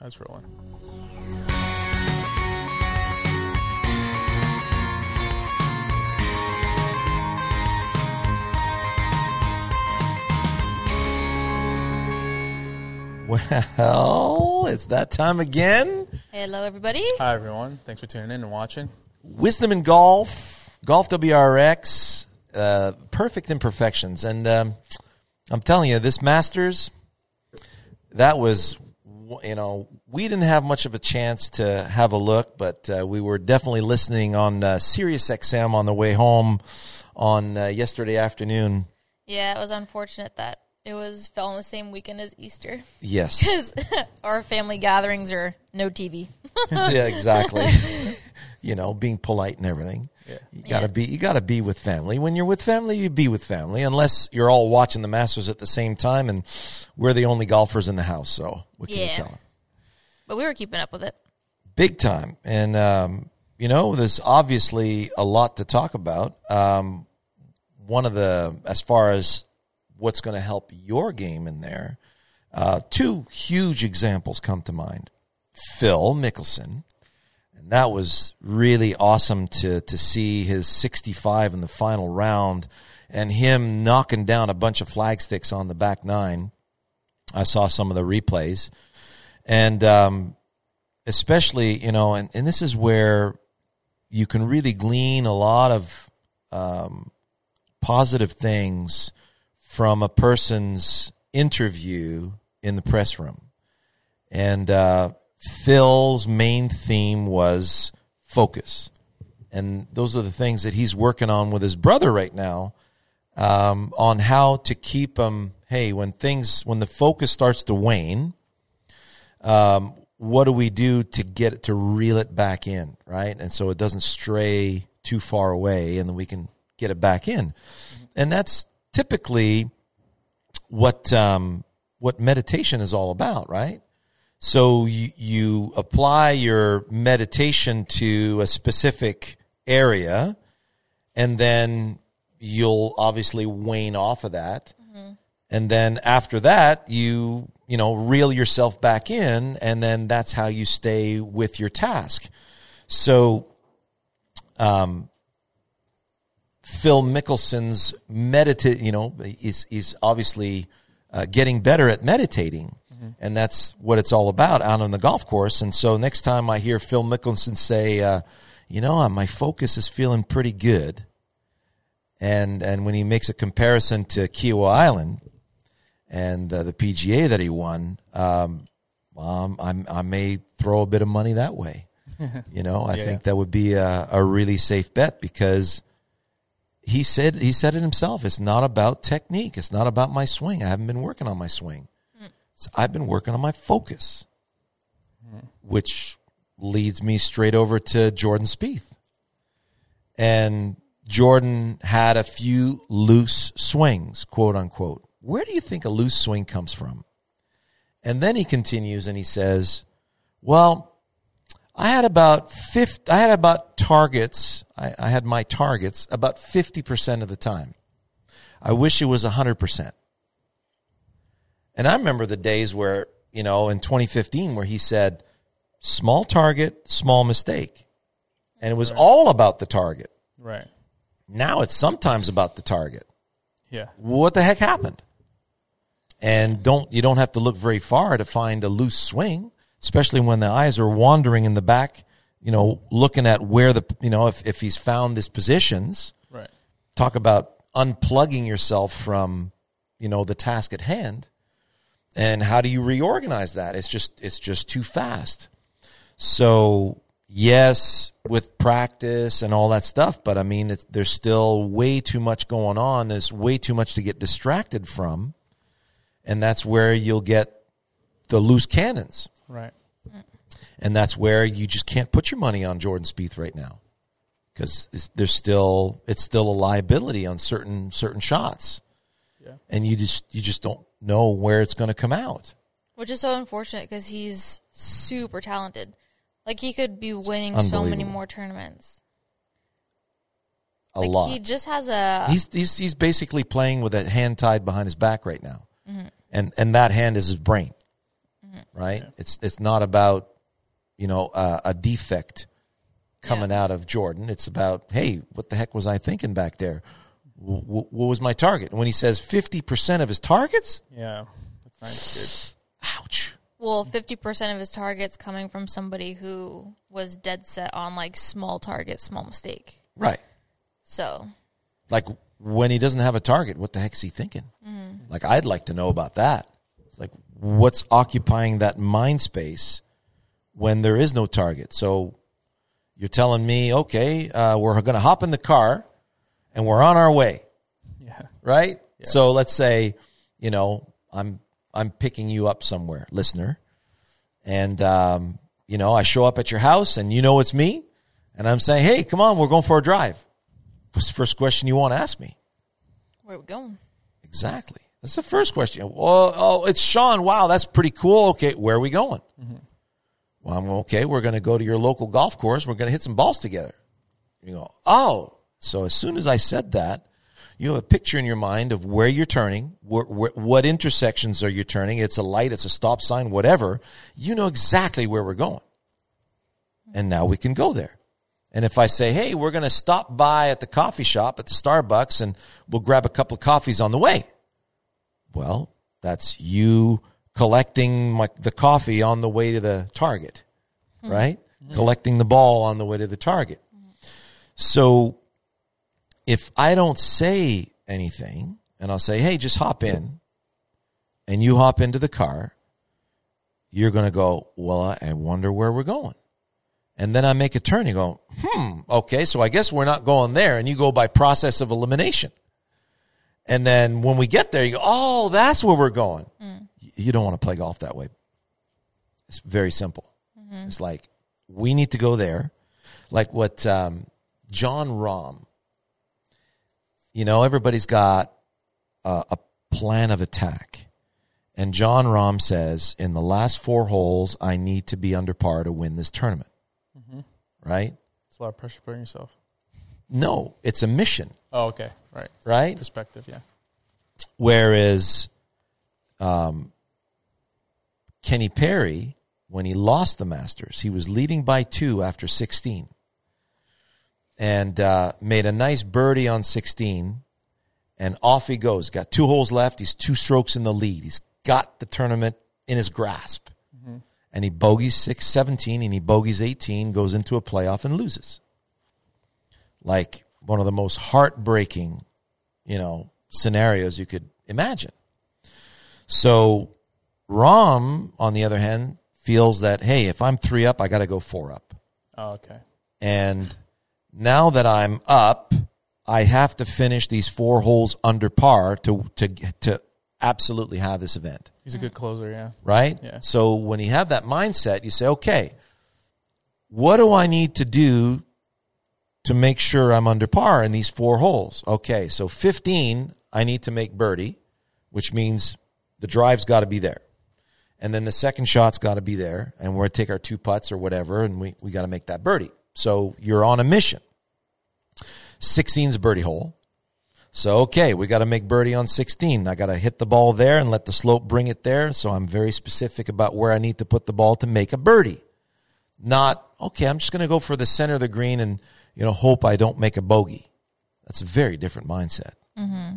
That's rolling. Well, it's that time again. Hello, everybody. Hi, everyone. Thanks for tuning in and watching. Wisdom in golf, golf WRX, uh, perfect imperfections, and um, I'm telling you, this Masters, that was, you know, we didn't have much of a chance to have a look, but uh, we were definitely listening on uh, Sirius XM on the way home on uh, yesterday afternoon. Yeah, it was unfortunate that it was fell on the same weekend as Easter Yes. because our family gatherings are no TV. yeah, exactly. you know, being polite and everything. You gotta be you gotta be with family. When you're with family, you be with family, unless you're all watching the Masters at the same time and we're the only golfers in the house, so what can you Yeah. tell 'em? But we were keeping up with it. Big time. And um, you know, there's obviously a lot to talk about. Um, one of the as far as what's going to help your game in there, uh, two huge examples come to mind. Phil Mickelson, and that was really awesome to to see his 65 in the final round, and him knocking down a bunch of flag sticks on the back nine. I saw some of the replays, and um, especially you know, and, and this is where you can really glean a lot of um, positive things from a person's interview in the press room. And uh, Phil's main theme was focus. And those are the things that he's working on with his brother right now um, on how to keep him. Hey, when things, when the focus starts to wane, um, what do we do to get it to reel it back in, right? And so it doesn't stray too far away, and then we can get it back in. And that's typically what um, what meditation is all about, right? So you, you apply your meditation to a specific area, and then you'll obviously wane off of that. And then after that, you you know reel yourself back in, and then that's how you stay with your task. So, um, Phil Mickelson's meditate, you know, is is obviously uh, getting better at meditating, and that's what it's all about out on the golf course. And so, next time I hear Phil Mickelson say, uh, "You know, my focus is feeling pretty good," and and when he makes a comparison to Kiawah Island and uh, the PGA that he won, um, um, I'm, I may throw a bit of money that way. you know, I Yeah. think that would be a, a really safe bet because he said he said it himself. It's not about technique. It's not about my swing. I haven't been working on my swing. So I've been working on my focus, which leads me straight over to Jordan Spieth. And Jordan had a few loose swings, quote unquote. Where do you think a loose swing comes from? And then he continues and he says, "Well, I had about 50, I had about targets. I, I had my targets about 50% of the time. I wish it was 100%. And I remember the days where, you know, in 2015 where he said, small target, small mistake. And it was all about the target. Right. Now it's sometimes about the target. Yeah. What the heck happened? And don't you don't have to look very far to find a loose swing, especially when the eyes are wandering in the back, you know, looking at where the you know, if, if he's found his positions, Right. talk about unplugging yourself from, you know, the task at hand. And how do you reorganize that? It's just it's just too fast. So yes, with practice and all that stuff, but I mean, it's, there's still way too much going on. There's way too much to get distracted from, and that's where you'll get the loose cannons, Right. and that's where you just can't put your money on Jordan Spieth right now because there's still it's still a liability on certain certain shots, Yeah. and you just you just don't know where it's going to come out. Which is so unfortunate because he's super talented. Like he could be winning so many more tournaments. A like lot. he just has a He's, he's he's basically playing with a hand tied behind his back right now, and and that hand is his brain. right? It's it's not about you know uh, a defect coming out of Jordan. It's about hey, what the heck was I thinking back there? W- w- what was my target? And when he says fifty percent of his targets, Yeah. That's nice, ouch. Well, fifty percent of his targets coming from somebody who was dead set on like small target, small mistake. Right. So Like when he doesn't have a target, what the heck's he thinking? Like I'd like to know about that. It's like what's occupying that mind space when there is no target. So you're telling me, okay, uh, we're going to hop in the car and we're on our way. Yeah. right? So let's say, you know, I'm I'm picking you up somewhere, listener, and um, you know I show up at your house and you know it's me, and I'm saying, hey, come on, we're going for a drive. What's the first question you want to ask me? where are we going? Exactly. That's the first question. Well, oh, it's Sean. Wow, that's pretty cool. Okay, where are we going? Well, I'm okay. We're going to go to your local golf course. We're going to hit some balls together. You go, oh. So as soon as I said that, you have a picture in your mind of where you're turning, wh- wh- what intersections are you turning. It's a light, it's a stop sign, whatever. You know exactly where we're going. And now we can go there. And if I say, hey, we're going to stop by at the coffee shop at the Starbucks and we'll grab a couple of coffees on the way. Well, that's you collecting my, the coffee on the way to the target, hmm. right? Hmm. Collecting the ball on the way to the target. So if I don't say anything and I'll say, hey, just hop in, and you hop into the car, you're going to go, well, I wonder where we're going. And then I make a turn. You go, hmm, okay, so I guess we're not going there. And you go by process of elimination. And then when we get there, you go, oh, that's where we're going. Y- You don't want to play golf that way. It's very simple. It's like, we need to go there. Like what um, Jon Rahm, you know, everybody's got a, a plan of attack. And Jon Rahm says, in the last four holes, I need to be under par to win this tournament. Right? It's a lot of pressure putting yourself. No, it's a mission, Oh, okay. Right. right? Perspective, yeah. Whereas um, Kenny Perry, when he lost the Masters, he was leading by two after 16 and uh, made a nice birdie on 16. And off he goes. Got two holes left. He's two strokes in the lead. He's got the tournament in his grasp. And he bogeys 6 17 and he bogeys 18, goes into a playoff and loses. Like one of the most heartbreaking, you know, scenarios you could imagine. So Rahm, on the other hand, feels that, hey, if I'm three up, I got to go four up. Oh, okay. And now that I'm up, I have to finish these four holes under par to to to absolutely have this event, He's a good closer, yeah. right? Yeah. So when you have that mindset, you say, okay, what do I need to do to make sure I'm under par in these four holes? Okay, so 15, I need to make birdie, which means the drive's got to be there. And then the second shot's got to be there, and we're going to take our two putts or whatever, and we, we got to make that birdie. So you're on a mission. 16's a birdie hole. So, okay, we got to make birdie on 16. I got to hit the ball there and let the slope bring it there. So I'm very specific about where I need to put the ball to make a birdie. Not, okay, I'm just going to go for the center of the green and, you know, hope I don't make a bogey. That's a very different mindset. Mm-hmm.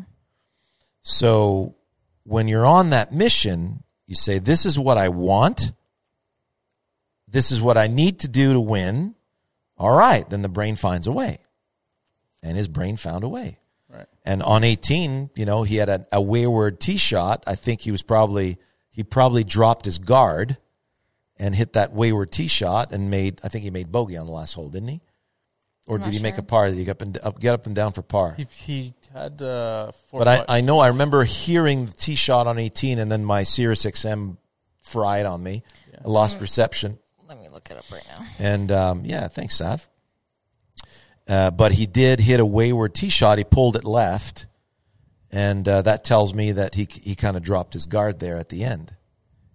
So when you're on that mission, you say, this is what I want. This is what I need to do to win. All right. Then the brain finds a way. And his brain found a way. Right. And on 18, you know, he had a, a wayward tee shot. I think he was probably, he probably dropped his guard and hit that wayward tee shot and made, I think he made bogey on the last hole, didn't he? Or I'm did not he make a par? Did he get up and, up, get up and down for par? He, he had uh, four. But I, I know I remember hearing the tee shot on 18 and then my Sirius XM fried on me. I lost reception. Let me look it up right now. And um, yeah, thanks, Sav. Uh, but he did hit a wayward tee shot. He pulled it left. And uh, that tells me that he, he kind of dropped his guard there at the end.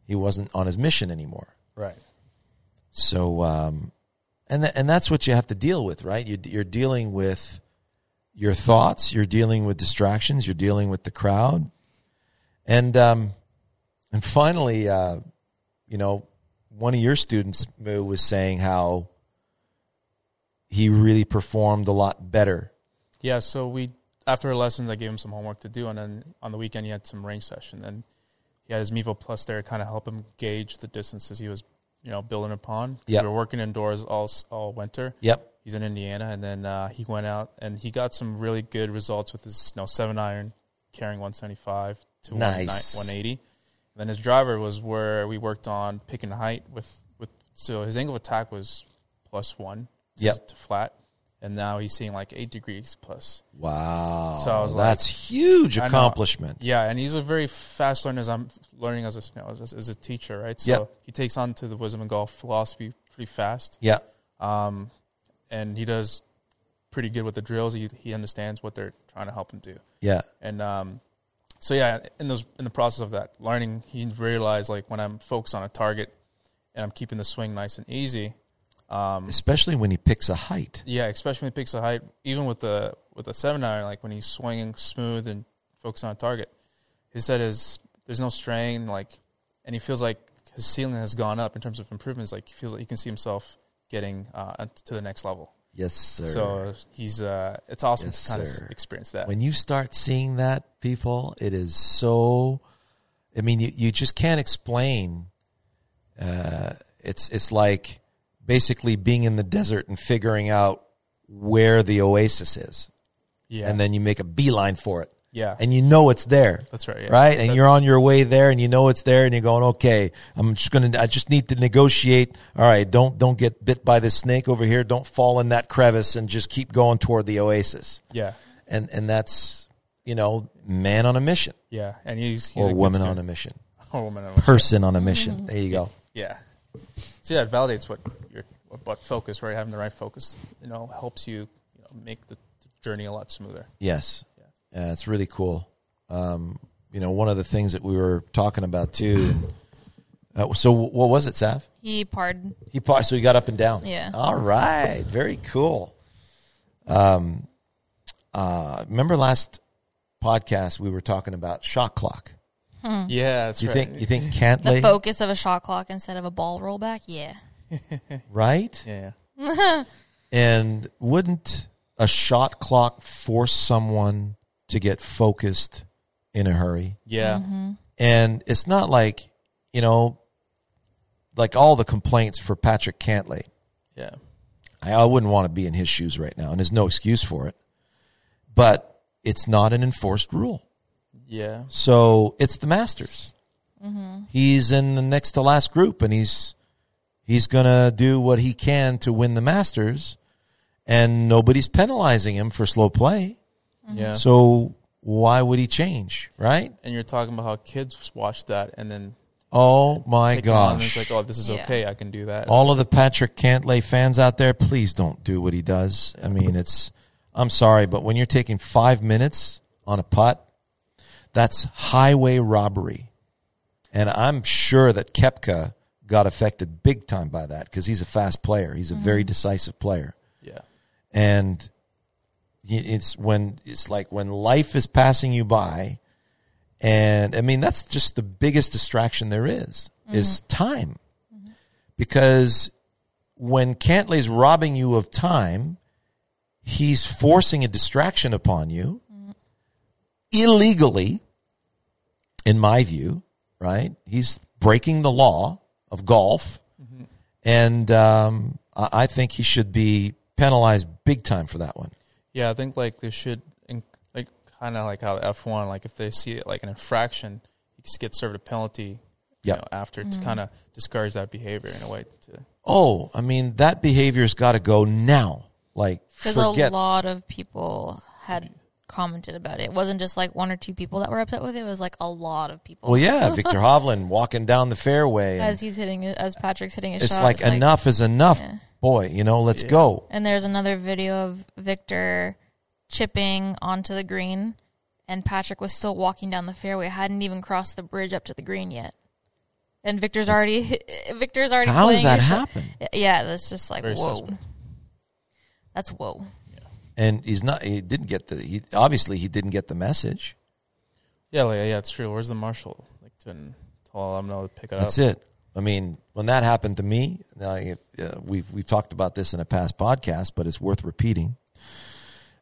He wasn't on his mission anymore. right. So, um, and th- and that's what you have to deal with, right? You, you're dealing with your thoughts, you're dealing with distractions, you're dealing with the crowd, and um, and finally, uh, you know, one of your students Moo, was saying how he really performed a lot better. Yeah, so we after lessons, I gave him some homework to do, and then on the weekend he had some range session, and he had his Mevo Plus there to kind of help him gauge the distances he was, you know, building upon. Yeah, we were working indoors all all winter. Yep. He's in Indiana, and then uh, he went out and he got some really good results with his you know, seven iron carrying 175 to Nice. 180. And then his driver was where we worked on picking height with with so his angle of attack was plus one to, Yep. to flat, and now he's seeing like eight degrees plus. Wow. So I was like- that's huge accomplishment. Yeah, and he's a very fast learner. As I'm learning as a you know, as, as a teacher, right? So Yep. he takes on to the wisdom and golf philosophy pretty fast. Yeah. Um, and he does pretty good with the drills. He he understands what they're trying to help him do. Yeah. And um, so yeah, in those in the process of that learning, he realized like when I'm focused on a target and I'm keeping the swing nice and easy. Um, Especially when he picks a height. yeah, especially when he picks a height, even with the with the seven iron, like when he's swinging smooth and focused on a target, he said is there's no strain, like, and he feels like his ceiling has gone up in terms of improvements. Like he feels like he can see himself getting uh, to the next level. Yes, sir. So he's uh, it's awesome Yes, to kind sir. of experience that. when you start seeing that, people, it is so. I mean, you, you just can't explain. Uh, it's it's like basically being in the desert and figuring out where the oasis is, yeah, and then you make a beeline for it, yeah, and you know it's there. that's right. Yeah. right? And That- you're on your way there, and you know it's there, and you're going, okay, I'm just gonna, I just need to negotiate. All right, don't don't get bit by the snake over here. Don't fall in that crevice, and just keep going toward the oasis. yeah, And and that's you know, man on a mission yeah, and he's, he's or a woman on a mission, or woman on a mission. person on a mission. Mm-hmm. There you go. Yeah. So yeah, it validates what your what, what focus, right? Having the right focus, you know, helps you, you know, make the, the journey a lot smoother. Yes, yeah, it's really cool. Um, you know, one of the things that we were talking about too. Uh, so what was it, Sav? He parred. He pa- so he got up and down. Yeah. All right. Very cool. Um, uh, remember last podcast we were talking about shot clock. Yeah, that's You right. think you think The Cantlay focus of a shot clock instead of a ball rollback. Yeah. right? Yeah. And wouldn't a shot clock force someone to get focused in a hurry? Yeah. Mm-hmm. And it's not like you know, like all the complaints for Patrick Cantlay. Yeah. I, I wouldn't want to be in his shoes right now, and there's no excuse for it. But it's not an enforced rule. Yeah. So it's the Masters. Mm-hmm. He's in the next to last group, and he's he's gonna do what he can to win the Masters, and nobody's penalizing him for slow play. Mm-hmm. Yeah. So why would he change, right? and you're talking about how kids watch that and then Oh my take it on and gosh! it's like, oh, this is Yeah. okay. I can do that. All of the Patrick Cantlay fans out there, please don't do what he does. I mean, it's I'm sorry, but when you're taking five minutes on a putt, that's highway robbery. And I'm sure that Koepka got affected big time by that because he's a fast player. He's a very mm-hmm. decisive player. yeah. And y- it's when it's like when life is passing you by, and I mean that's just the biggest distraction there is is mm-hmm. time, because when Cantlay's robbing you of time, he's forcing a distraction upon you mm-hmm. illegally, in my view. Right? He's breaking the law of golf, mm-hmm. and um, I think he should be penalized big time for that one. Yeah, I think like they should, like kind of like how the F one, like if they see it like an infraction, you just get served a penalty. Yep. You know, after to mm. kind of discourage that behavior in a way. To Oh, I mean that behavior's got to go now. Like Because a lot of people had commented about it. It wasn't just like one or two people that were upset with it. It was like a lot of people. well, yeah, Viktor Hovland walking down the fairway. As he's hitting it, as Patrick's hitting his it's shot. like enough is enough, Yeah. Boy. You know, let's Yeah. go. And there's another video of Viktor chipping onto the green, and Patrick was still walking down the fairway. Hadn't even crossed the bridge up to the green yet. And Viktor's already Viktor's already. How does that his shot. happen? Yeah, that's just like Very whoa. suspect. That's whoa. Yeah. And he's not. He didn't get the. He obviously he didn't get the message. yeah, like, yeah, it's true. Where's the marshal? Like to tell them no to pick it That's up. That's it. I mean, when that happened to me, if, uh, we've we've talked about this in a past podcast, but it's worth repeating.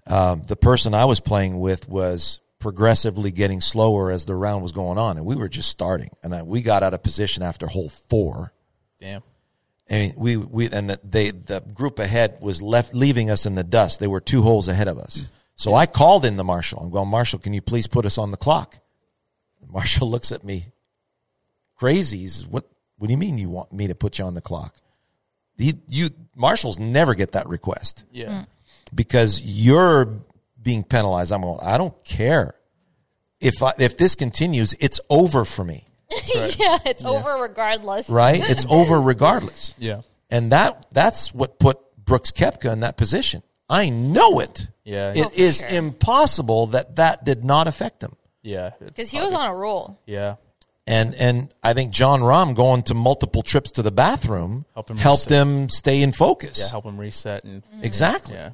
Um, the person I was playing with was progressively getting slower as the round was going on, and we were just starting, and I, we got out of position after hole four. Damn. I mean, we we and the, they the group ahead was left leaving us in the dust. They were two holes ahead of us. So I called in the marshal. I'm going, Marshal, can you please put us on the clock? The marshal looks at me crazy. What What do you mean you want me to put you on the clock? He, you marshals never get that request Yeah. Mm. because you're being penalized. I'm going. I don't care if I, if this continues. It's over for me, yeah, it's over regardless. right? It's over regardless. Yeah. And that that's what put Brooks Koepka in that position. I know it. Yeah. It Oh, is sure. impossible that that did not affect him. yeah. Because he was on a roll. Yeah. And and I think Jon Rahm going to multiple trips to the bathroom Help him helped reset. him stay in focus. Yeah. Help him reset and mm-hmm. Exactly. yeah.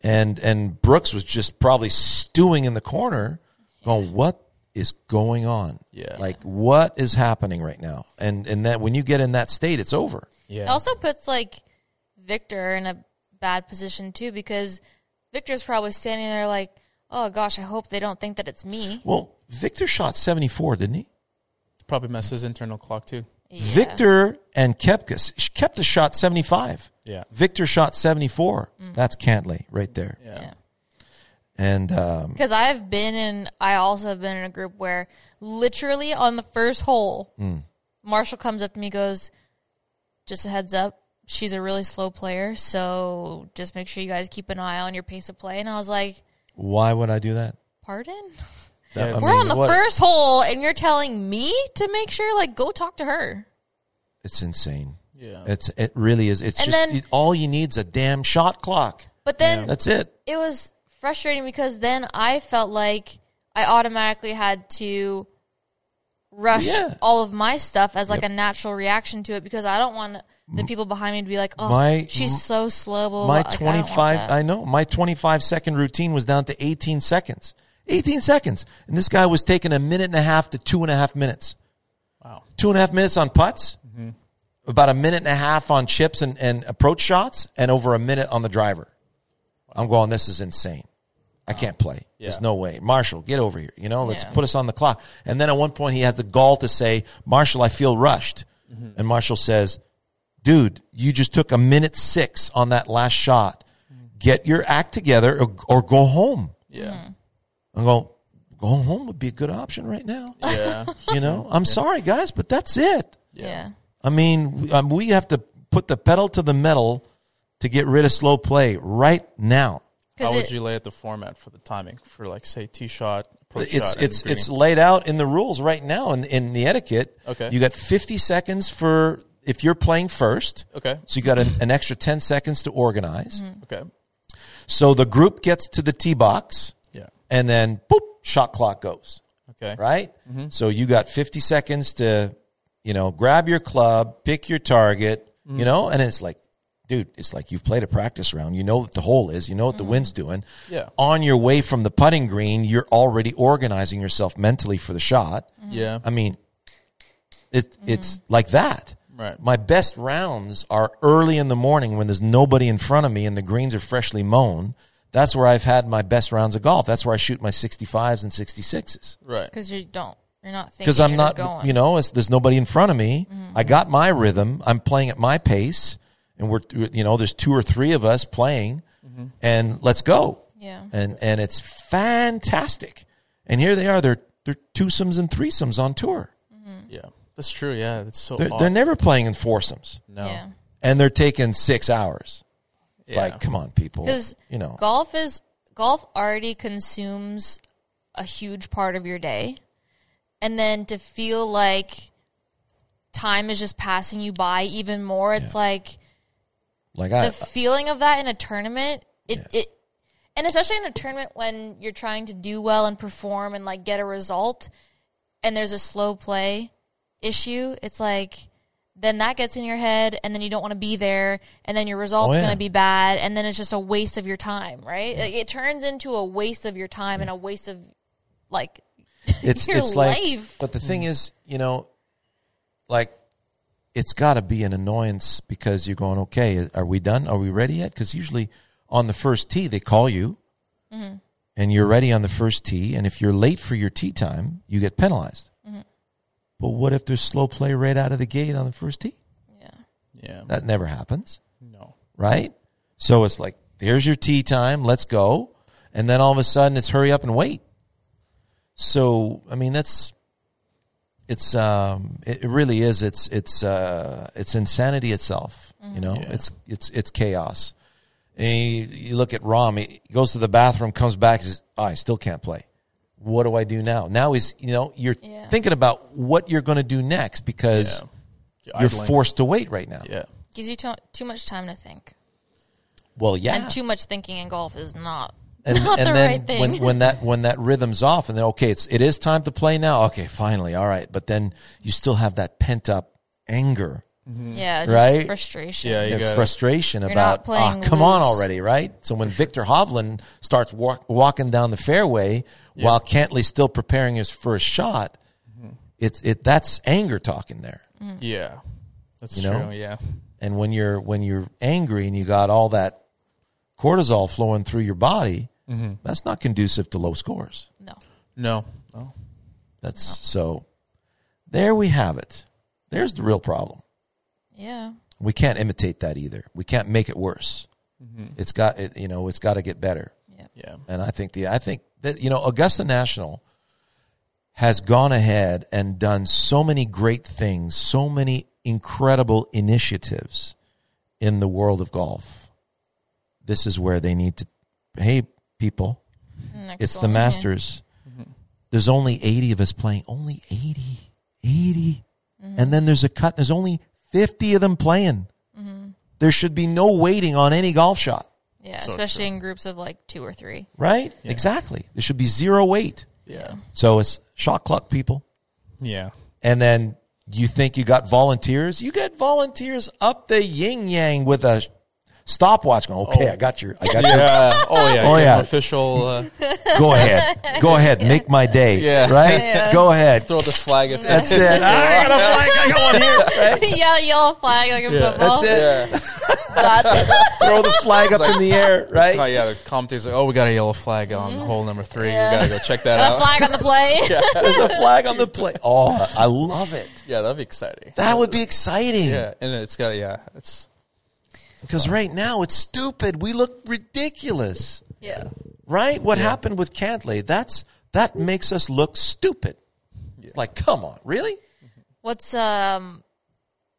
And and Brooks was just probably stewing in the corner, going, "What is going on? Yeah. like what is happening right now?" And and that when you get in that state, it's over. Yeah. It also puts like Viktor in a bad position too because Viktor's probably standing there like, oh gosh, I hope they don't think that it's me. Well, Viktor shot seventy four, didn't he? Probably messed his internal clock too. Yeah. Viktor and Koepka. Koepka shot 75. Yeah. Viktor shot 74. That's Cantlay right there. Yeah. Yeah. And um, Because I've been in, I also have been in a group where literally on the first hole, Hmm. Marshall comes up to me, goes, "Just a heads up, she's a really slow player, so just make sure you guys keep an eye on your pace of play." And I was like, why would I do that? "Pardon? That- Yes. We're mean, on the what- first hole, and you're telling me to make sure, like, go talk to her." It's insane. Yeah. It's it really is. It's And just then- all you need is a damn shot clock. But then That's it. it was frustrating because then I felt like I automatically had to rush Yeah. all of my stuff as like Yep. a natural reaction to it because I don't want the people behind me to be like, "Oh, My- she's so slow." Blah, blah, My. Like, I don't want 25 that. I know. My 25 second routine was down to 18 seconds. 18 seconds. And this guy was taking a minute and a half to two and a half minutes. Wow. two and a half minutes on putts, mm-hmm. about a minute and a half on chips and, and approach shots, and over a minute on the driver. I'm going, this is insane. I can't play. There's no way. Marshall, get over here. You know, let's Yeah. put us on the clock. And then at one point, he has the gall to say, Marshall, I feel rushed. Mm-hmm. And Marshall says, dude, you just took a minute six on that last shot. Mm. Get your act together or, or go home. Yeah. Mm. I'm going, going home would be a good option right now. Yeah. You know, I'm sorry, guys, but that's it. yeah. I mean, we- um, we have to put the pedal to the metal to get rid of slow play right now. How 'Cause would it- you lay out the format for the timing for like say tee shot, approach It's shot, it's it's laid out in the rules right now in in the etiquette. Okay. you got 50 seconds for if you're playing first. okay. So you got an, an extra 10 seconds to organize. Okay. So the group gets to the tee box, Yeah. And then boop, shot clock goes. Okay. right? Mm-hmm. So you got 50 seconds to, you know, grab your club, pick your target, you mm. know, and it's like, dude, it's like you've played a practice round. You know what the hole is. You know what the mm. wind's doing. Yeah. On your way from the putting green, you're already organizing yourself mentally for the shot. Mm-hmm. Yeah. I mean, it, mm-hmm. it's like that. Right. My best rounds are early in the morning when there's nobody in front of me and the greens are freshly mown. That's where I've had my best rounds of golf. That's where I shoot my 65s and 66s Right. because you don't, you're not thinking. because I'm not, going. you know, it's, there's nobody in front of me. Mm-hmm. I got my rhythm. I'm playing at my pace, and we're, you know, there's two or three of us playing, mm-hmm. and let's go. Yeah. And and it's fantastic. And here they are. They're they're twosomes and threesomes on tour. Mm-hmm. Yeah. That's true. Yeah. That's so. They're, they're never playing in foursomes, no. Yeah. and they're taking six hours. Yeah. Like, come on, people. Because You know, golf is golf already consumes a huge part of your day, and then to feel like time is just passing you by even more, it's like like I, the feeling of that in a tournament. It it. And especially in a tournament when you're trying to do well and perform and like get a result, and there's a slow play issue, it's like then that gets in your head, and then you don't want to be there, and then your result's Oh, yeah. going to be bad, and then it's just a waste of your time, right? Like, it turns into a waste of your time and a waste of like it's your it's like life. but the thing mm. is you know like it's got to be an annoyance because you're going, okay, are we done? Are we ready yet? Because usually on the first tee, they call you mm-hmm. and you're ready on the first tee. And if you're late for your tee time, you get penalized. But what if there's slow play right out of the gate on the first tee? Yeah. Yeah. That never happens, No. right? So it's like, here's your tee time, let's go. And then all of a sudden it's hurry up and wait. So, I mean, that's, it's, um, it, it really is. It's, it's, uh, it's insanity itself. You know, Yeah. it's, it's, it's chaos. And you, you look at Rahm, he goes to the bathroom, comes back, says, oh, I still can't play. What do I do now? Now is you know, you're Yeah. thinking about what you're going to do next because Yeah. you're Idling. forced to wait right now. Yeah. Gives you to- too much time to think. Well, yeah. And too much thinking in golf is not and, not and the then right thing. when when that when that rhythm's off, and then okay, it's it is time to play now. Okay, finally, all right. But then you still have that pent up anger, yeah, just Right? frustration. Yeah, you and got it. frustration You're about not playing oh, come on already, right? So when Viktor Hovland starts walk, walking down the fairway while Cantlay's still preparing his first shot, Mm-hmm. it's it that's anger talking there. Yeah. That's You true. Yeah. And when you're when you're angry and you got all that cortisol flowing through your body, Mm-hmm. that's not conducive to low scores. No. No. No. That's so. There we have it. There's the real problem. Yeah. We can't imitate that either. We can't make it worse. Mm-hmm. It's got it. You know, it's got to get better. Yeah. yeah. And I think the I think that you know Augusta National has gone ahead and done so many great things, so many incredible initiatives in the world of golf. This is where they need to. Hey, people, Next it's the one, yeah. Masters. Mm-hmm. There's only 80 of us playing. Only 80. 80. Mm-hmm. And then there's a cut. There's only 50 of them playing. Mm-hmm. There should be no waiting on any golf shot, Yeah, So especially in groups of like two or three. right? Exactly. There should be zero wait. Yeah. So it's shot clock, people. Yeah. And then you think you got volunteers? You get volunteers up the yin yang with a stopwatch going, okay, Oh. I got your, I got your Yeah. Oh yeah. Oh, yeah. Official. Uh, Go ahead. Go ahead. Make my day. Yeah. Right? Yeah. Go ahead. throw the flag if That's it. I got a flag. I got one here. Right? yeah, yellow flag like a Yeah. football. That's it. Yeah. Throw the flag up in the air. Right? Oh yeah. The commentator's like, oh, we got a yellow flag on hole number three. Yeah. We gotta go check that got a out. flag on the play. There's a flag on the play. Oh, I love it. Yeah, that'd be exciting. That would be exciting. Yeah, and it's got yeah, it's Because right now it's stupid. We look ridiculous. yeah. Right? What Yeah. happened with Cantlay? That's that makes us look stupid. It's like, come on, really? What's um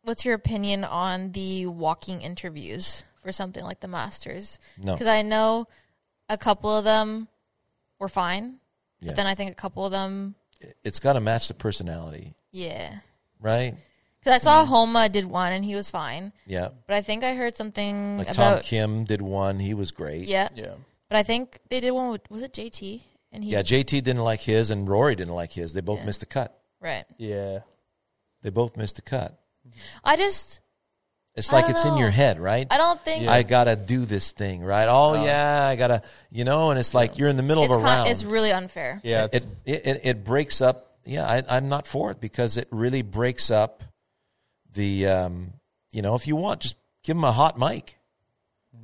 what's your opinion on the walking interviews for something like the Masters? No. Because I know a couple of them were fine, Yeah. but then I think a couple of them, It's got to match the personality, yeah. right? Because I saw Mm. Homa did one and he was fine, Yeah. but I think I heard something Like Tom about Kim did one. He was great. yeah. yeah. But I think they did one with was it JT and he Yeah, JT didn't like his and Rory didn't like his. They both Yeah. missed the cut. right. Yeah. They both missed the cut. I just It's I like don't it's in your head, right? I don't think Yeah. I gotta do this thing, right? Oh, yeah, I gotta, you know, and it's like you're in the middle it's of a kind, round. it's really unfair. Yeah. it, it, it it breaks up. Yeah, I, I'm not for it because it really breaks up the. Um, you know, if you want, just give them a hot mic.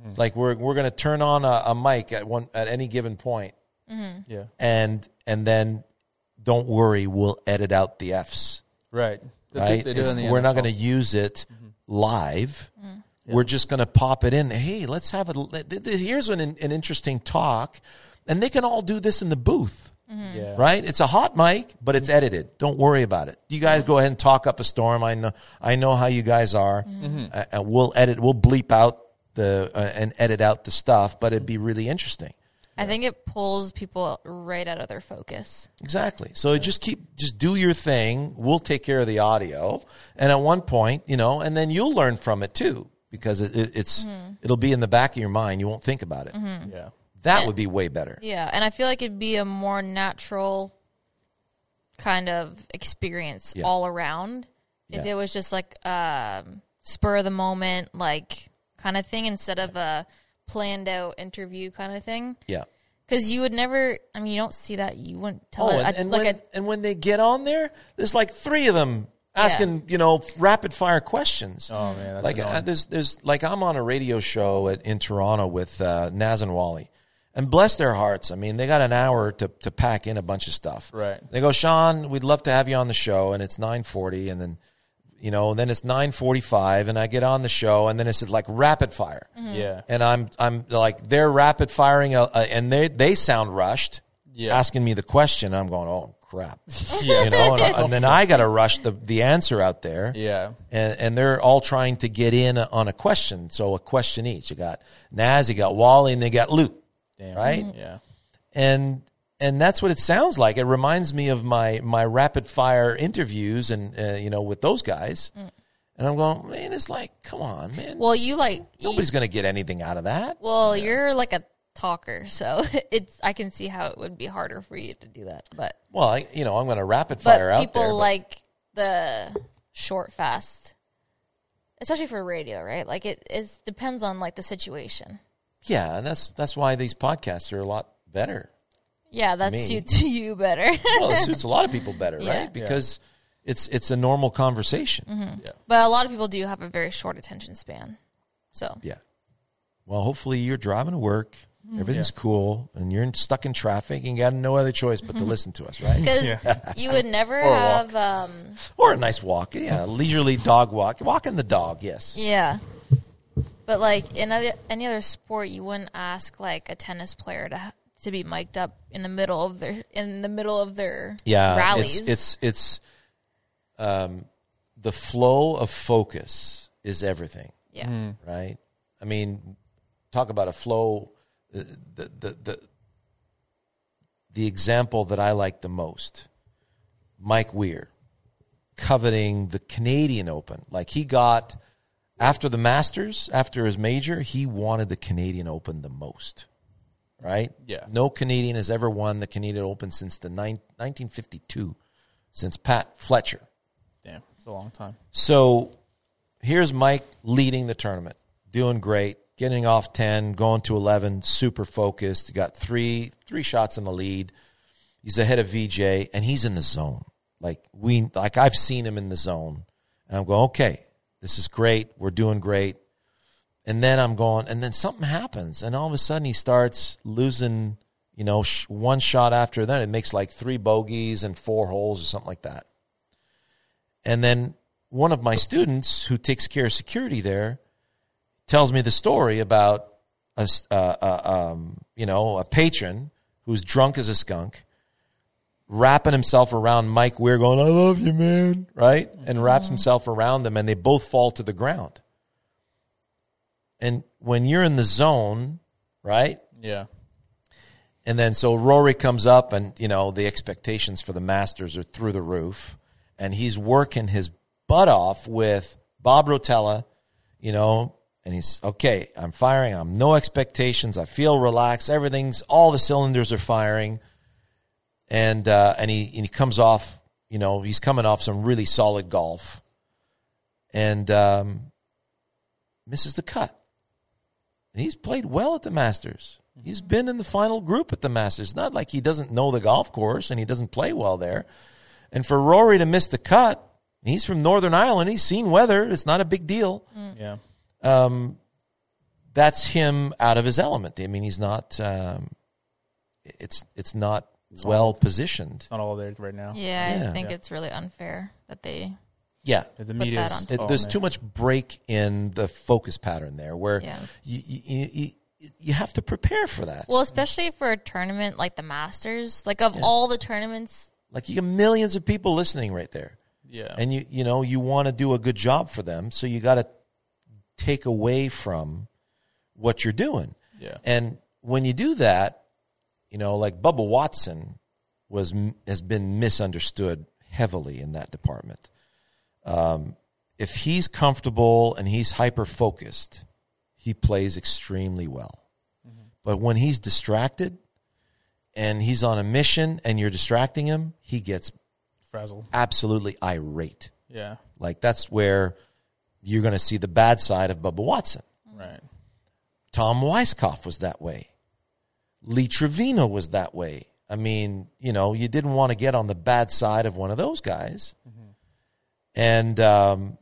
It's like we're we're going to turn on a, a mic at one at any given point, mm-hmm. yeah. and and then don't worry, we'll edit out the f's. Right. Right? they do the we're not going to use it live. Mm. We're just going to pop it in. Hey, let's have it. let- th- th- Here's an an interesting talk, and they can all do this in the booth Mm-hmm. Yeah. right? It's a hot mic, but it's mm-hmm. edited. Don't worry about it. You guys go ahead and talk up a storm. I know, I know how you guys are, mm-hmm. Uh, and we'll edit, we'll bleep out the uh, and edit out the stuff, but it'd be really interesting. I think it pulls people right out of their focus. Exactly. So just keep, just do your thing. We'll take care of the audio, and at one point, you know, and then you'll learn from it too, because it, it, it's it'll be in the back of your mind. You won't think about it. Yeah. That would be way better. Yeah, and I feel like it'd be a more natural kind of experience Yeah. all around if Yeah. it was just like um, spur of the moment, like kind of thing instead of a planned out interview kind of thing. Yeah. Because you would never, I mean, you don't see that. You wouldn't tell Oh, it. and, and like when, a, and when they get on there, there's like three of them asking you know rapid fire questions. Oh man, that's like uh, there's there's like I'm on a radio show at, in Toronto with uh, Naz and Wally, and bless their hearts. I mean, they got an hour to to pack in a bunch of stuff. Right. They go, Sean, we'd love to have you on the show, and it's nine forty, and then you know, then it's nine forty five, and I get on the show, and then it's like rapid fire, yeah, and I'm I'm like they're rapid firing, uh, uh, and they they sound rushed, Yeah. asking me the question. I'm going, oh crap, yeah, you know, and, and then I got to rush the the answer out there yeah, and, and they're all trying to get in on a question. So a question each. You got Naz, you got Wally, and they got Luke, Damn. right? Yeah, And and that's what it sounds like. It reminds me of my my rapid fire interviews and uh, you know with those guys. And I'm going, man, it's like, come on, man. Well, you like Nobody's gonna get anything out of that. well, you're like a talker, so it's I can see how it would be harder for you to do that. But Well, I, you know, I'm gonna rapid but fire out people there. like the short fast, especially for radio, right? Like it is depends on like the situation. Yeah, and that's that's why these podcasts are a lot better. Yeah, that Me. suits you better. Well, it suits a lot of people better, Yeah. right? Because it's it's a normal conversation. but a lot of people do have a very short attention span. So Yeah. Well, hopefully you're driving to work, Mm-hmm. everything's cool, and you're in, stuck in traffic, and you got no other choice but to listen to us, right? because Yeah. you would never a have um or a nice walk, yeah, leisurely dog walk, walking the dog, yes. yeah. But like in other, any other sport, you wouldn't ask like a tennis player to to be mic'd up in the middle of their in the middle of their Yeah, rallies. it's it's it's um, the flow of focus is everything, yeah. right? I mean, talk about a flow. The the the, the, the example that I like the most, Mike Weir, coveting the Canadian Open. Like he got after the Masters, after his major, he wanted the Canadian Open the most. Right? Yeah. No Canadian has ever won the Canadian Open since the nine, 1952, since Pat Fletcher. damn, it's a long time. So here's Mike leading the tournament, doing great, getting off 10, going to 11, super focused. He got three three shots in the lead. He's ahead of VJ and he's in the zone. Like we like I've seen him in the zone. And I'm going, "Okay, this is great. We're doing great." And then I'm going, and then something happens, and all of a sudden he starts losing, you know, sh- one shot after then. It makes like three bogeys and four holes or something like that. And then one of my students who takes care of security there tells me the story about a, uh, uh, um, you know, a patron who's drunk as a skunk, wrapping himself around Mike Weir, going, "I love you, man," right, and wraps mm-hmm. himself around them, and they both fall to the ground. And when you're in the zone, right, Yeah, and then so Rory comes up, and you know the expectations for the Masters are through the roof, and he's working his butt off with Bob Rotella, you know, and he's okay. I'm firing. I'm no expectations. I feel relaxed. Everything's all the cylinders are firing, and uh, and he and he comes off. You know, he's coming off some really solid golf, and um, misses the cut. And he's played well at the Masters. He's been in the final group at the Masters. Not like he doesn't know the golf course and he doesn't play well there. And for Rory to miss the cut, he's from Northern Ireland. He's seen weather. It's not a big deal. yeah, Um, that's him out of his element. I mean, he's not. Um, it's it's not well positioned. it's not all there right now. Yeah, Yeah. I think Yeah. it's really unfair that they. Yeah, The that media on is It, there's too much break in the focus pattern there, where Yeah. you, you, you, you have to prepare for that. Well, especially for a tournament like the Masters, like of all the tournaments, Like you got millions of people listening right there. Yeah, and you you know you want to do a good job for them so you got to take away from what you're doing yeah, and when you do that you know like Bubba Watson was has been misunderstood heavily in that department um, if he's comfortable and he's hyper focused he plays extremely well but when he's distracted and he's on a mission and you're distracting him he gets frazzled. absolutely irate Yeah, like that's where you're going to see the bad side of Bubba Watson. right. Tom Weiskopf was that way. Lee Trevino was that way. I mean, you know, you didn't want to get on the bad side of one of those guys. and um,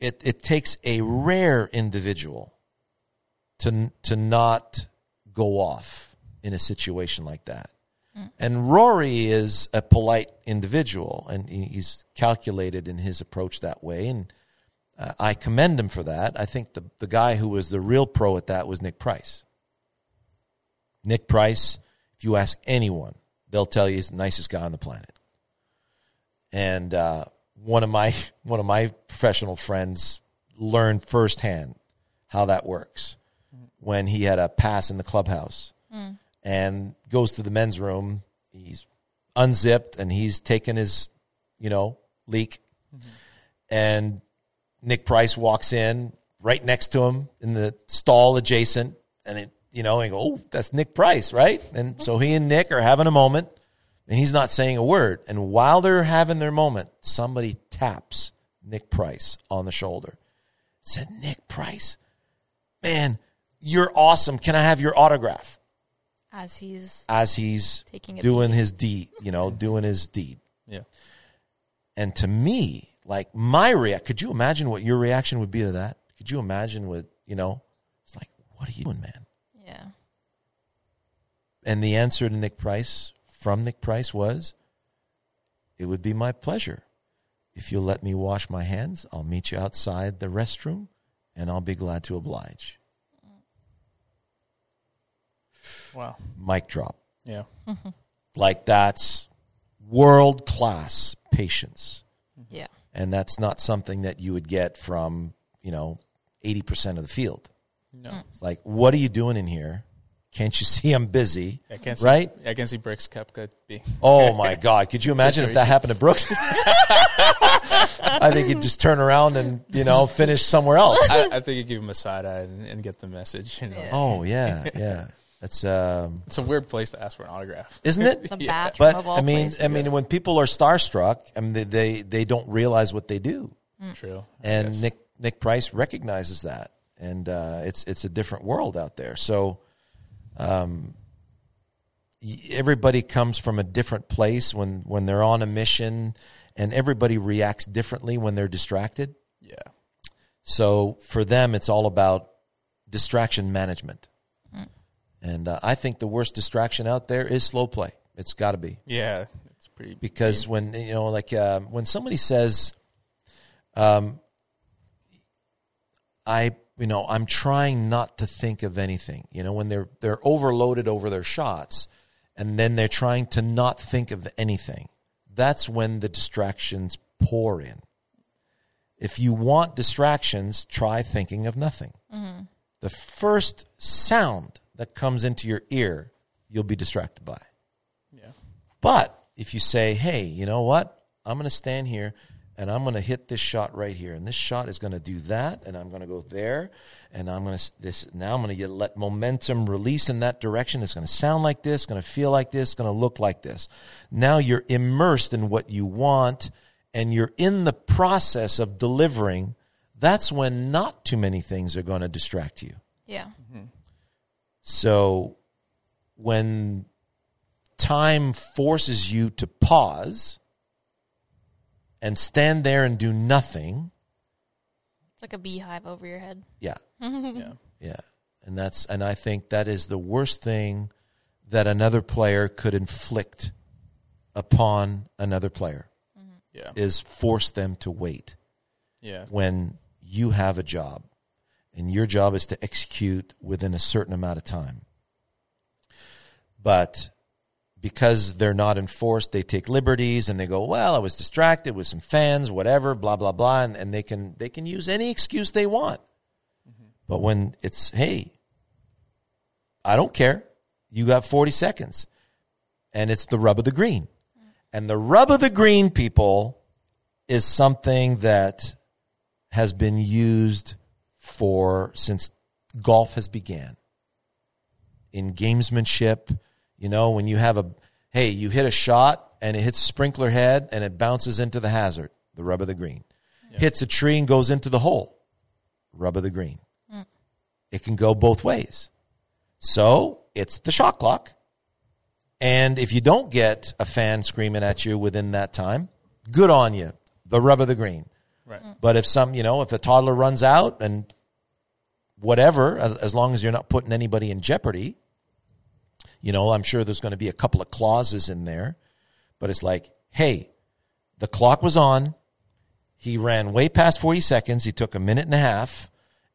it it takes a rare individual to to not go off in a situation like that. And Rory is a polite individual, and he's calculated in his approach that way, and uh, I commend him for that. I think the the guy who was the real pro at that was Nick Price. Nick Price, if you ask anyone, they'll tell you he's the nicest guy on the planet. And uh, one of my one of my professional friends learned firsthand how that works when he had a pass in the clubhouse and goes to the men's room. He's unzipped and he's taken his, you know, leak. And Nick Price walks in right next to him in the stall adjacent, and it, you know, and go, oh, that's Nick Price, right? And so he and Nick are having a moment, and he's not saying a word. And while they're having their moment, somebody taps Nick Price on the shoulder. Said, Nick Price, man, you're awesome. Can I have your autograph? As he's As he's Taking a doing beat. his deed, you know, doing his deed. Yeah. And to me, like my react, could you imagine what your reaction would be to that? Could you imagine what, you know, it's like, what are you doing, man? Yeah. And the answer to Nick Price from Nick Price was, it would be my pleasure. If you'll let me wash my hands, I'll meet you outside the restroom and I'll be glad to oblige. Wow. Mic drop. Yeah. Like that's world class patience. Yeah. And that's not something that you would get from, you know, 80% of the field. No. It's like, what are you doing in here? Can't you see I'm busy? I can't see, Right? I can't see Brooks Koepka being. Oh my God. Could you imagine if that happened to Brooks? I think he'd just turn around and, you know, finish somewhere else. I, I think you give him a side eye and, and get the message. You know, Yeah. Oh, yeah, yeah. That's, um, it's a weird place to ask for an autograph. isn't it? The Yeah. bathroom But of all I mean, places. I mean, when people are starstruck, I mean, they, they, they don't realize what they do. True. And. Nick Nick Price recognizes that, and uh, it's it's a different world out there. So, um, everybody comes from a different place when when they're on a mission, and everybody reacts differently when they're distracted. Yeah. So for them, it's all about distraction management, and uh, I think the worst distraction out there is slow play. It's got to be Yeah. It's pretty. because when you know like um, when somebody says um i you know i'm trying not to think of anything. You know when they're they're overloaded over their shots and then they're trying to not think of anything that's when the distractions pour in. If you want distractions try thinking of nothing. Mm-hmm. The first sound that comes into your ear you'll be distracted by. Yeah. but if you say, hey, you know what? I'm going to stand here and I'm going to hit this shot right here. And this shot is going to do that. And I'm going to go there. And I'm going to, this, now I'm going to get, let momentum release in that direction. It's going to sound like this, going to feel like this, going to look like this. Now you're immersed in what you want and you're in the process of delivering. That's when not too many things are going to distract you. yeah. Mm-hmm. So when time forces you to pause and stand there and do nothing, It's like a beehive over your head. yeah, Yeah. yeah. And that's and I think that is the worst thing that another player could inflict upon another player mm-hmm. Yeah. is force them to wait Yeah. when you have a job and your job is to execute within a certain amount of time. But because they're not enforced, they take liberties and they go, well, I was distracted with some fans, whatever, blah, blah, blah. And, and they can they can use any excuse they want. But when it's, hey, I don't care. You got 40 seconds. And it's the rub of the green. And the rub of the green, people, is something that has been used for since golf has began. In gamesmanship, you know, when you have a hey, you hit a shot and it hits a sprinkler head and it bounces into the hazard, the rub of the green. Hits a tree and goes into the hole, rub of the green. Mm. It can go both ways. So it's the shot clock. And if you don't get a fan screaming at you within that time, good on you. The rub of the green. Right. Mm. But if some, you know, if a toddler runs out and whatever, as, as long as you're not putting anybody in jeopardy, you know, I'm sure there's going to be a couple of clauses in there, but it's like, hey, the clock was on. He ran way past 40 seconds. He took a minute and a half,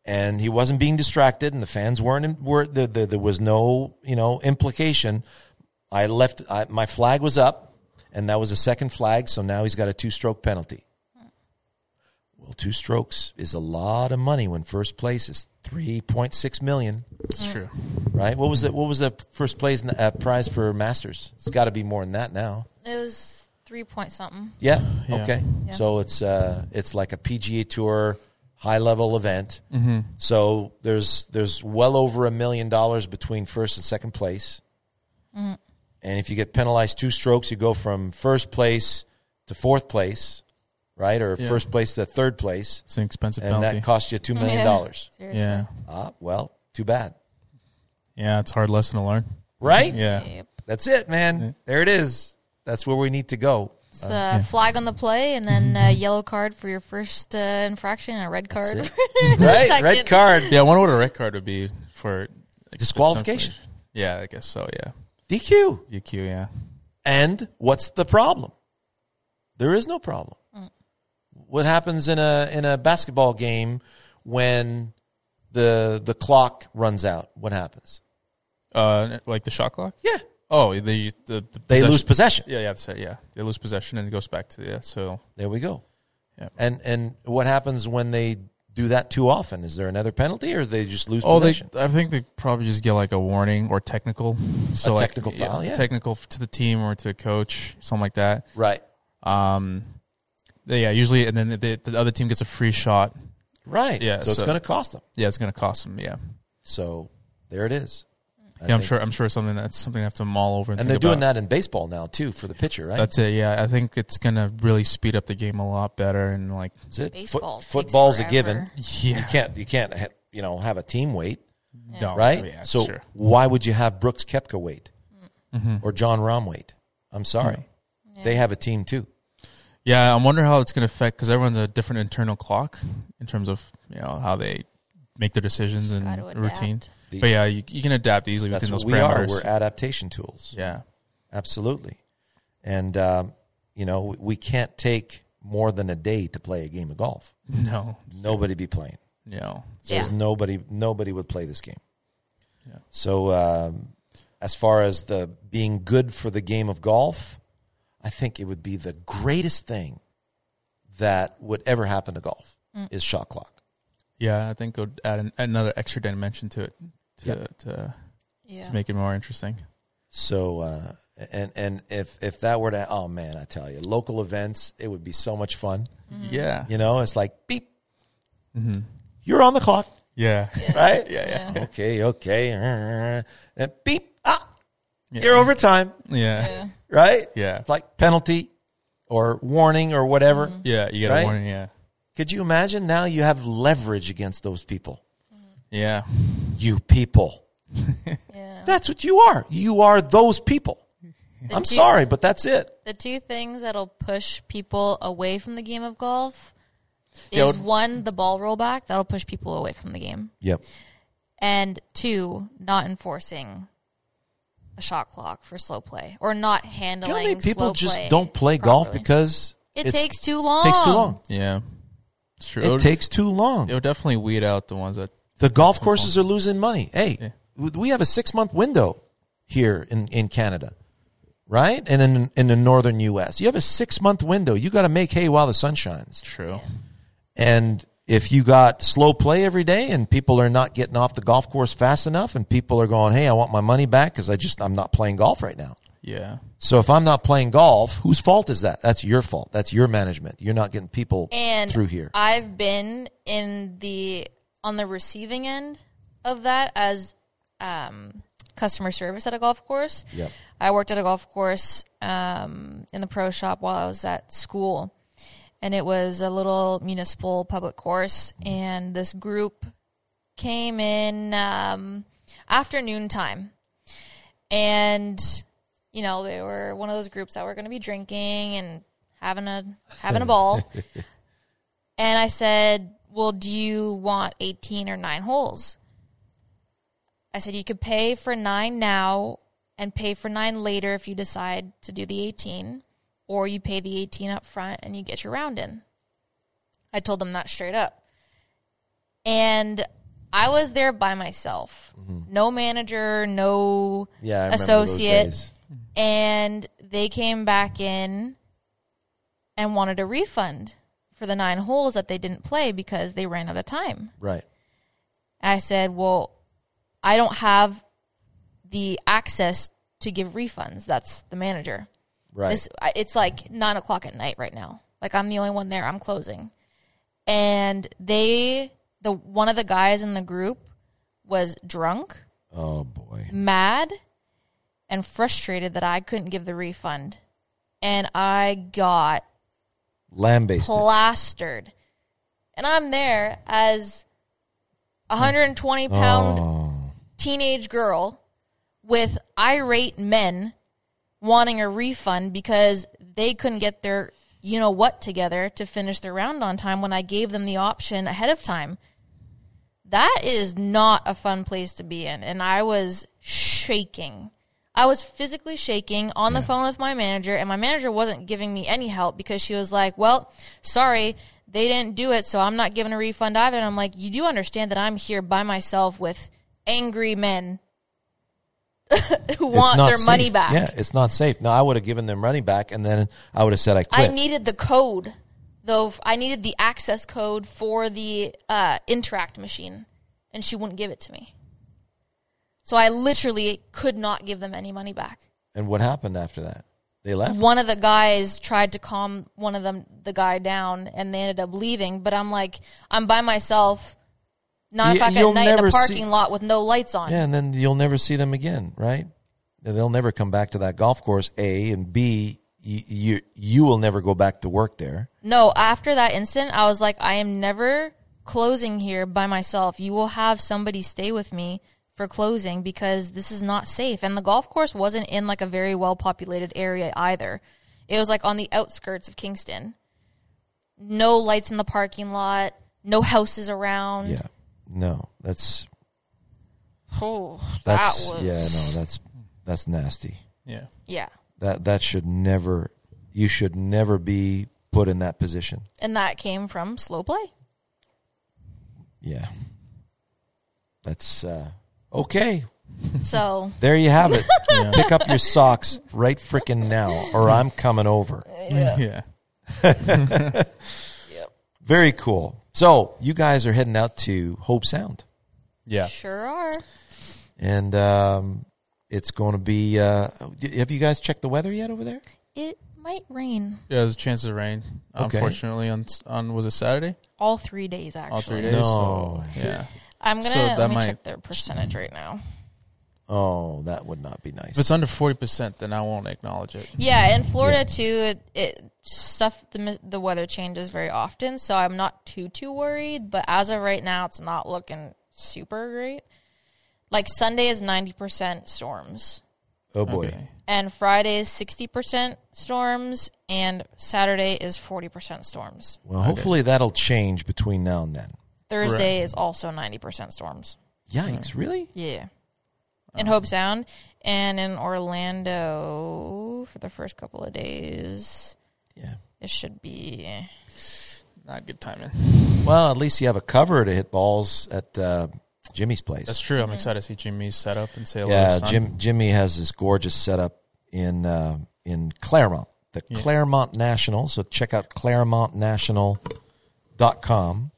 and he wasn't being distracted, and the fans weren't. Were the, the, there was no, you know, implication. I left. I, my flag was up, and that was a second flag. So now he's got a two-stroke penalty. Well, two strokes is a lot of money when first place is 3.6 million, It's true. right? What was the what was the first place uh, prize for Masters? It's got to be more than that now. It was three point something. Yeah. Yeah. Okay. Yeah. So it's uh it's like a PGA Tour high level event. Mm-hmm. So there's there's well over a million dollars between first and second place. Mm-hmm. And if you get penalized two strokes, you go from first place to fourth place, right? Or Yeah. first place to third place, It's an expensive and penalty. that costs you two million Yeah. dollars. Seriously. yeah. Ah, well, too bad, Yeah, it's a hard lesson to learn. right? Yeah. Yep. That's it, man. There it is. That's where we need to go. It's a flag on the play, and then a yellow card for your first uh, infraction, and a red card. it. for the Right? second. Red card, Yeah, I wonder what a red card would be for like, disqualification, Yeah, I guess so. Yeah, DQ. DQ. Yeah, And what's the problem? There is no problem. What happens in a in a basketball game when the the clock runs out? What happens? uh, like the shot clock. Yeah, Oh, they the, the they lose possession. Yeah, yeah, that's it. Yeah, they lose possession and it goes back to yeah. So There we go. Yeah. And and what happens when they do that too often? Is there another penalty, or they just lose oh, they? I think they probably just get like a warning or technical. So A like, technical foul, yeah. technical to the team or to the coach, something like that. right, Um, yeah, usually, and then the, the other team gets a free shot. right. Yeah, so it's so- going to cost them. Yeah, it's going to cost them. Yeah, So there it is. I yeah, I'm think- sure. I'm sure something that's something I have to mull over. And, And think they're doing about. that in baseball now too for the pitcher, right? That's it. Yeah, I think it's gonna really speed up the game a lot better and like That's it. Baseball Foot, takes football's a forever. given. yeah, You can't you can't ha- you know have a team wait, no, right? Yeah, so sure. why would you have Brooks Koepka wait Mm-hmm. or Jon Rahm wait? I'm sorry, they have a team too. Yeah, I wonder how it's going to affect because everyone's a different internal clock in terms of you know how they make their decisions and Gotta routine. The- But yeah, you, you can adapt easily That's within what those we are. parameters. We're adaptation tools. yeah, Absolutely, and um, you know we- we can't take more than a day to play a game of golf. no, Nobody be playing. no, So Yeah. there's nobody nobody would play this game. Yeah. So um, as far as the being good for the game of golf, I think it would be the greatest thing that would ever happen to golf is shot clock. yeah. I think it would add an, another extra dimension to it to Yeah. to, Yeah. to make it more interesting. So uh, and and if if that were to oh man, I tell you, local events, it would be so much fun. Yeah, You know, it's like beep, mm-hmm. you're on the clock, yeah, right? yeah, yeah, Okay, okay, and beep, ah, Yeah. you're overtime, yeah, Yeah. Right? yeah. It's like penalty or warning or whatever. Mm-hmm. Yeah, you get Right? a warning. Yeah, Could you imagine now you have leverage against those people? Mm-hmm. yeah, You people. Yeah. That's what you are. You are those people. I'm two- sorry, but that's it. The two things that'll push people away from the game of golf Yeah, is what- one, the ball rollback. That'll push people away from the game. Yep. And two, not enforcing a shot clock for slow play or not Do handling you know how many people slow just don't play golf because It takes too long. takes too long? yeah. It's true. It would- takes too long. it would definitely weed out the ones that The golf courses are losing money. Hey, Yeah. we have a six month window here in, in Canada, right? And in in the northern U.S., you have a six month window. You got to make hay while the sun shines. true. And if you got slow play every day and people are not getting off the golf course fast enough and people are going, "Hey, I want my money back because I just I'm not playing golf right now." Yeah, So if I'm not playing golf, whose fault is that? That's your fault. That's your management. You're not getting people And through here. I've been in the on the receiving end of that as um, customer service at a golf course. Yep. I worked at a golf course um, in the pro shop while I was at school, and it was a little municipal public course. And this group came in um, afternoon time, and you know they were one of those groups that were going to be drinking and having a having a ball. And I said, Well, do you want 18 or nine holes? I said, You could pay for nine now and pay for nine later if you decide to do the 18, or you pay the 18 up front and you get your round in. I told them that straight up. And I was there by myself. Mm-hmm. No manager, no Yeah, I remember those associate. and they came back in and wanted a refund for the nine holes that they didn't play because they ran out of time. Right. I said, Well, I don't have the access to give refunds. That's the manager. Right. It's, it's like nine o'clock at night right now. Like I'm the only one there. I'm closing, and they, the one of the guys in the group, was drunk, oh boy. mad, and frustrated that I couldn't give the refund, and I got Lambasted. plastered, and I'm there as a 120 pound Oh. teenage girl with irate men wanting a refund because they couldn't get their you know what together to finish their round on time when I gave them the option ahead of time. That is not a fun place to be in. And I was shaking. I was physically shaking on the phone with my manager, and my manager wasn't giving me any help because she was like, Well, sorry, they didn't do it, so I'm not giving a refund either. And I'm like, You do understand that I'm here by myself with angry men want their money back. Yeah, it's not safe. No, I would have given them money back, and then I would have said I I needed the code, though. I needed the access code for the uh, Interac machine, and she wouldn't give it to me. So I literally could not give them any money back. and what happened after that? They left. One of the guys tried to calm one of them, the guy down, and they ended up leaving. But I'm like, I'm by myself, nine o'clock you'll at night in a see- parking lot with no lights on. Yeah, and then you'll never see them again, right? They'll never come back to that golf course. A and B, you you, you will never go back to work there. No, after that incident, I was like, I am never closing here by myself. You will have somebody stay with me for closing because this is not safe. And the golf course wasn't in like a very well populated area either. It was like on the outskirts of Kingston. No lights in the parking lot, no houses around. Yeah, no, that's Oh, that's that was yeah, no, that's that's nasty. Yeah. yeah. That that should never. You should never be put in that position. And that came from slow play. Yeah, that's uh, okay. So There you have it. Pick up your socks right frickin' now, or I'm coming over. Yeah. Very cool. So you guys are heading out to Hobe Sound, Yeah. sure are. and um, it's going to be. Uh, have you guys checked the weather yet over there? It might rain Yeah, there's a chance of rain. Okay. Unfortunately, on on was it Saturday? all three days actually. All three days. No. So, yeah. I'm gonna So let me might- check their percentage right now. Oh, that would not be nice. If it's under forty percent, then I won't acknowledge it. Yeah, in Florida too, it, it stuff the the weather changes very often, so I'm not too too worried. But as of right now, it's not looking super great. Like Sunday is ninety percent storms, oh boy. Okay. and Friday is sixty percent storms, and Saturday is forty percent storms. Well, hopefully that'll change between now and then. Thursday is also ninety percent storms. Yikes! Really? Yeah. In Hobe Sound and in Orlando for the first couple of days. Yeah. It should be Not good timing. Well, at least you have a cover to hit balls at uh, Jimmy's place. That's true. Mm-hmm. I'm excited to see Jimmy's set up and say hello. yeah, to son. Jim Jimmy has this gorgeous setup in uh, in Claremont, the Yeah. Claremont National. So check out ClaremontNational.com.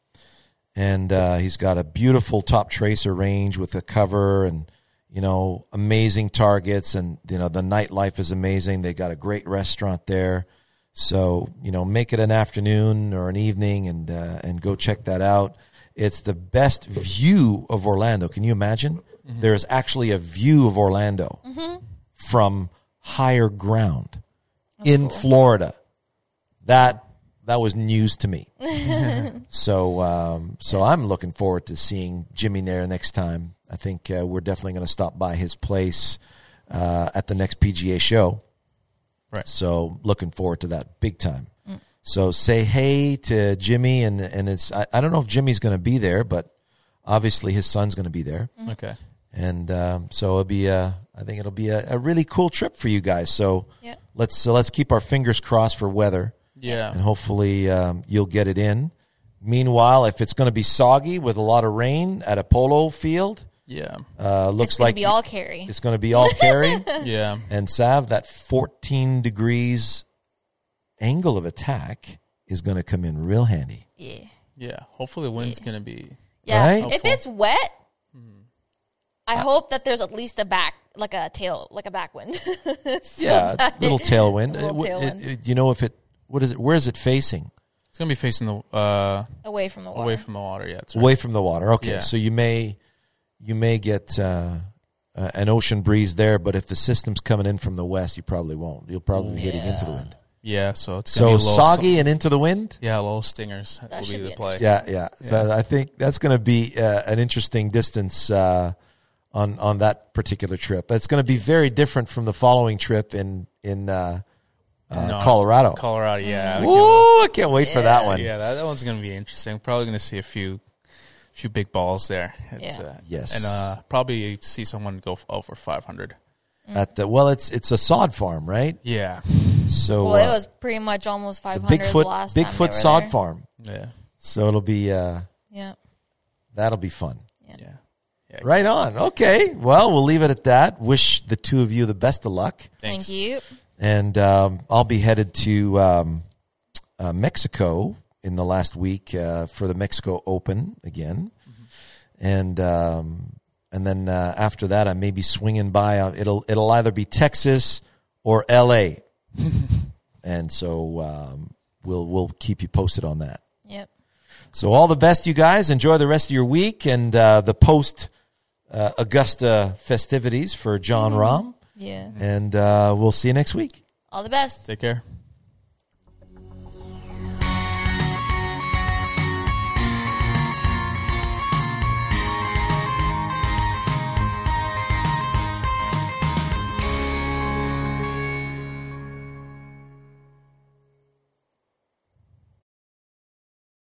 And uh, he's got a beautiful Toptracer range with a cover and you know amazing targets and you know the nightlife is amazing. They got a great restaurant there. So you know, make it an afternoon or an evening, and uh, and go check that out. It's the best view of Orlando. Can you imagine? There's actually a view of Orlando from higher ground in Florida. That that was news to me. so um, so I'm looking forward to seeing Jimmy there next time. I think uh, we're definitely going to stop by his place uh, at the next PGA show. Right. So looking forward to that big time. So say hey to Jimmy, and and it's I, I don't know if Jimmy's going to be there, but obviously his son's going to be there, Okay. and um, so it'll be a I think it'll be a, a really cool trip for you guys. So Yep. let's so let's keep our fingers crossed for weather, Yeah. and hopefully um, you'll get it in. Meanwhile, if it's going to be soggy with a lot of rain at a polo field, Yeah. uh, looks it's gonna like be all carry. it's going to be all carry. Yeah. And Sav, that 14 degrees angle of attack is going to come in real handy. Yeah. Yeah. Hopefully the wind's gonna be. Yeah. Right? If it's wet, I hope that there's at least a back, like a tail, like a backwind. So Yeah, that little it- tailwind. a little Uh, it- tailwind. it- you know if it what is it? Where is it facing? It's gonna be facing the uh away from the water. away from the water. Yeah. That's right. Away from the water. Okay, Yeah. so you may you may get uh, uh, an ocean breeze there, but if the system's coming in from the west, you probably won't. You'll probably be hitting into the wind. Yeah. So it's gonna So be a little soggy and into the wind. Yeah, little stingers That will be should the play. Yeah, yeah. So I think that's going to be uh, an interesting distance uh, on on that particular trip. It's going to be very different from the following trip in in uh, uh, No, Colorado. Colorado. Yeah. I can't- Ooh, I can't wait for that one. Yeah, that, that one's gonna be interesting. Probably gonna see a few, few big balls there. It's, Yeah. uh, Yes. and uh, probably see someone go f- over five hundred. At the well, it's it's a sod farm, right? Yeah, So Well, it uh, was pretty much almost the 500 Bigfoot last time they Bigfoot were sod there. farm. yeah, So it'll be uh, Yeah. that'll be fun. yeah. yeah. Right on. Okay. Well, we'll leave it at that. Wish the two of you the best of luck. Thanks. Thank you. and um, I'll be headed to um, uh, Mexico in the last week uh, for the Mexico Open again, and um, and then uh, after that I may be swinging by. Uh, it'll it'll either be Texas or L.A. and so um, we'll we'll keep you posted on that. Yep. So all the best, you guys. Enjoy the rest of your week and uh, the post uh, Augusta festivities for Jon Rahm. Yeah. and uh, we'll see you next week. All the best. Take care.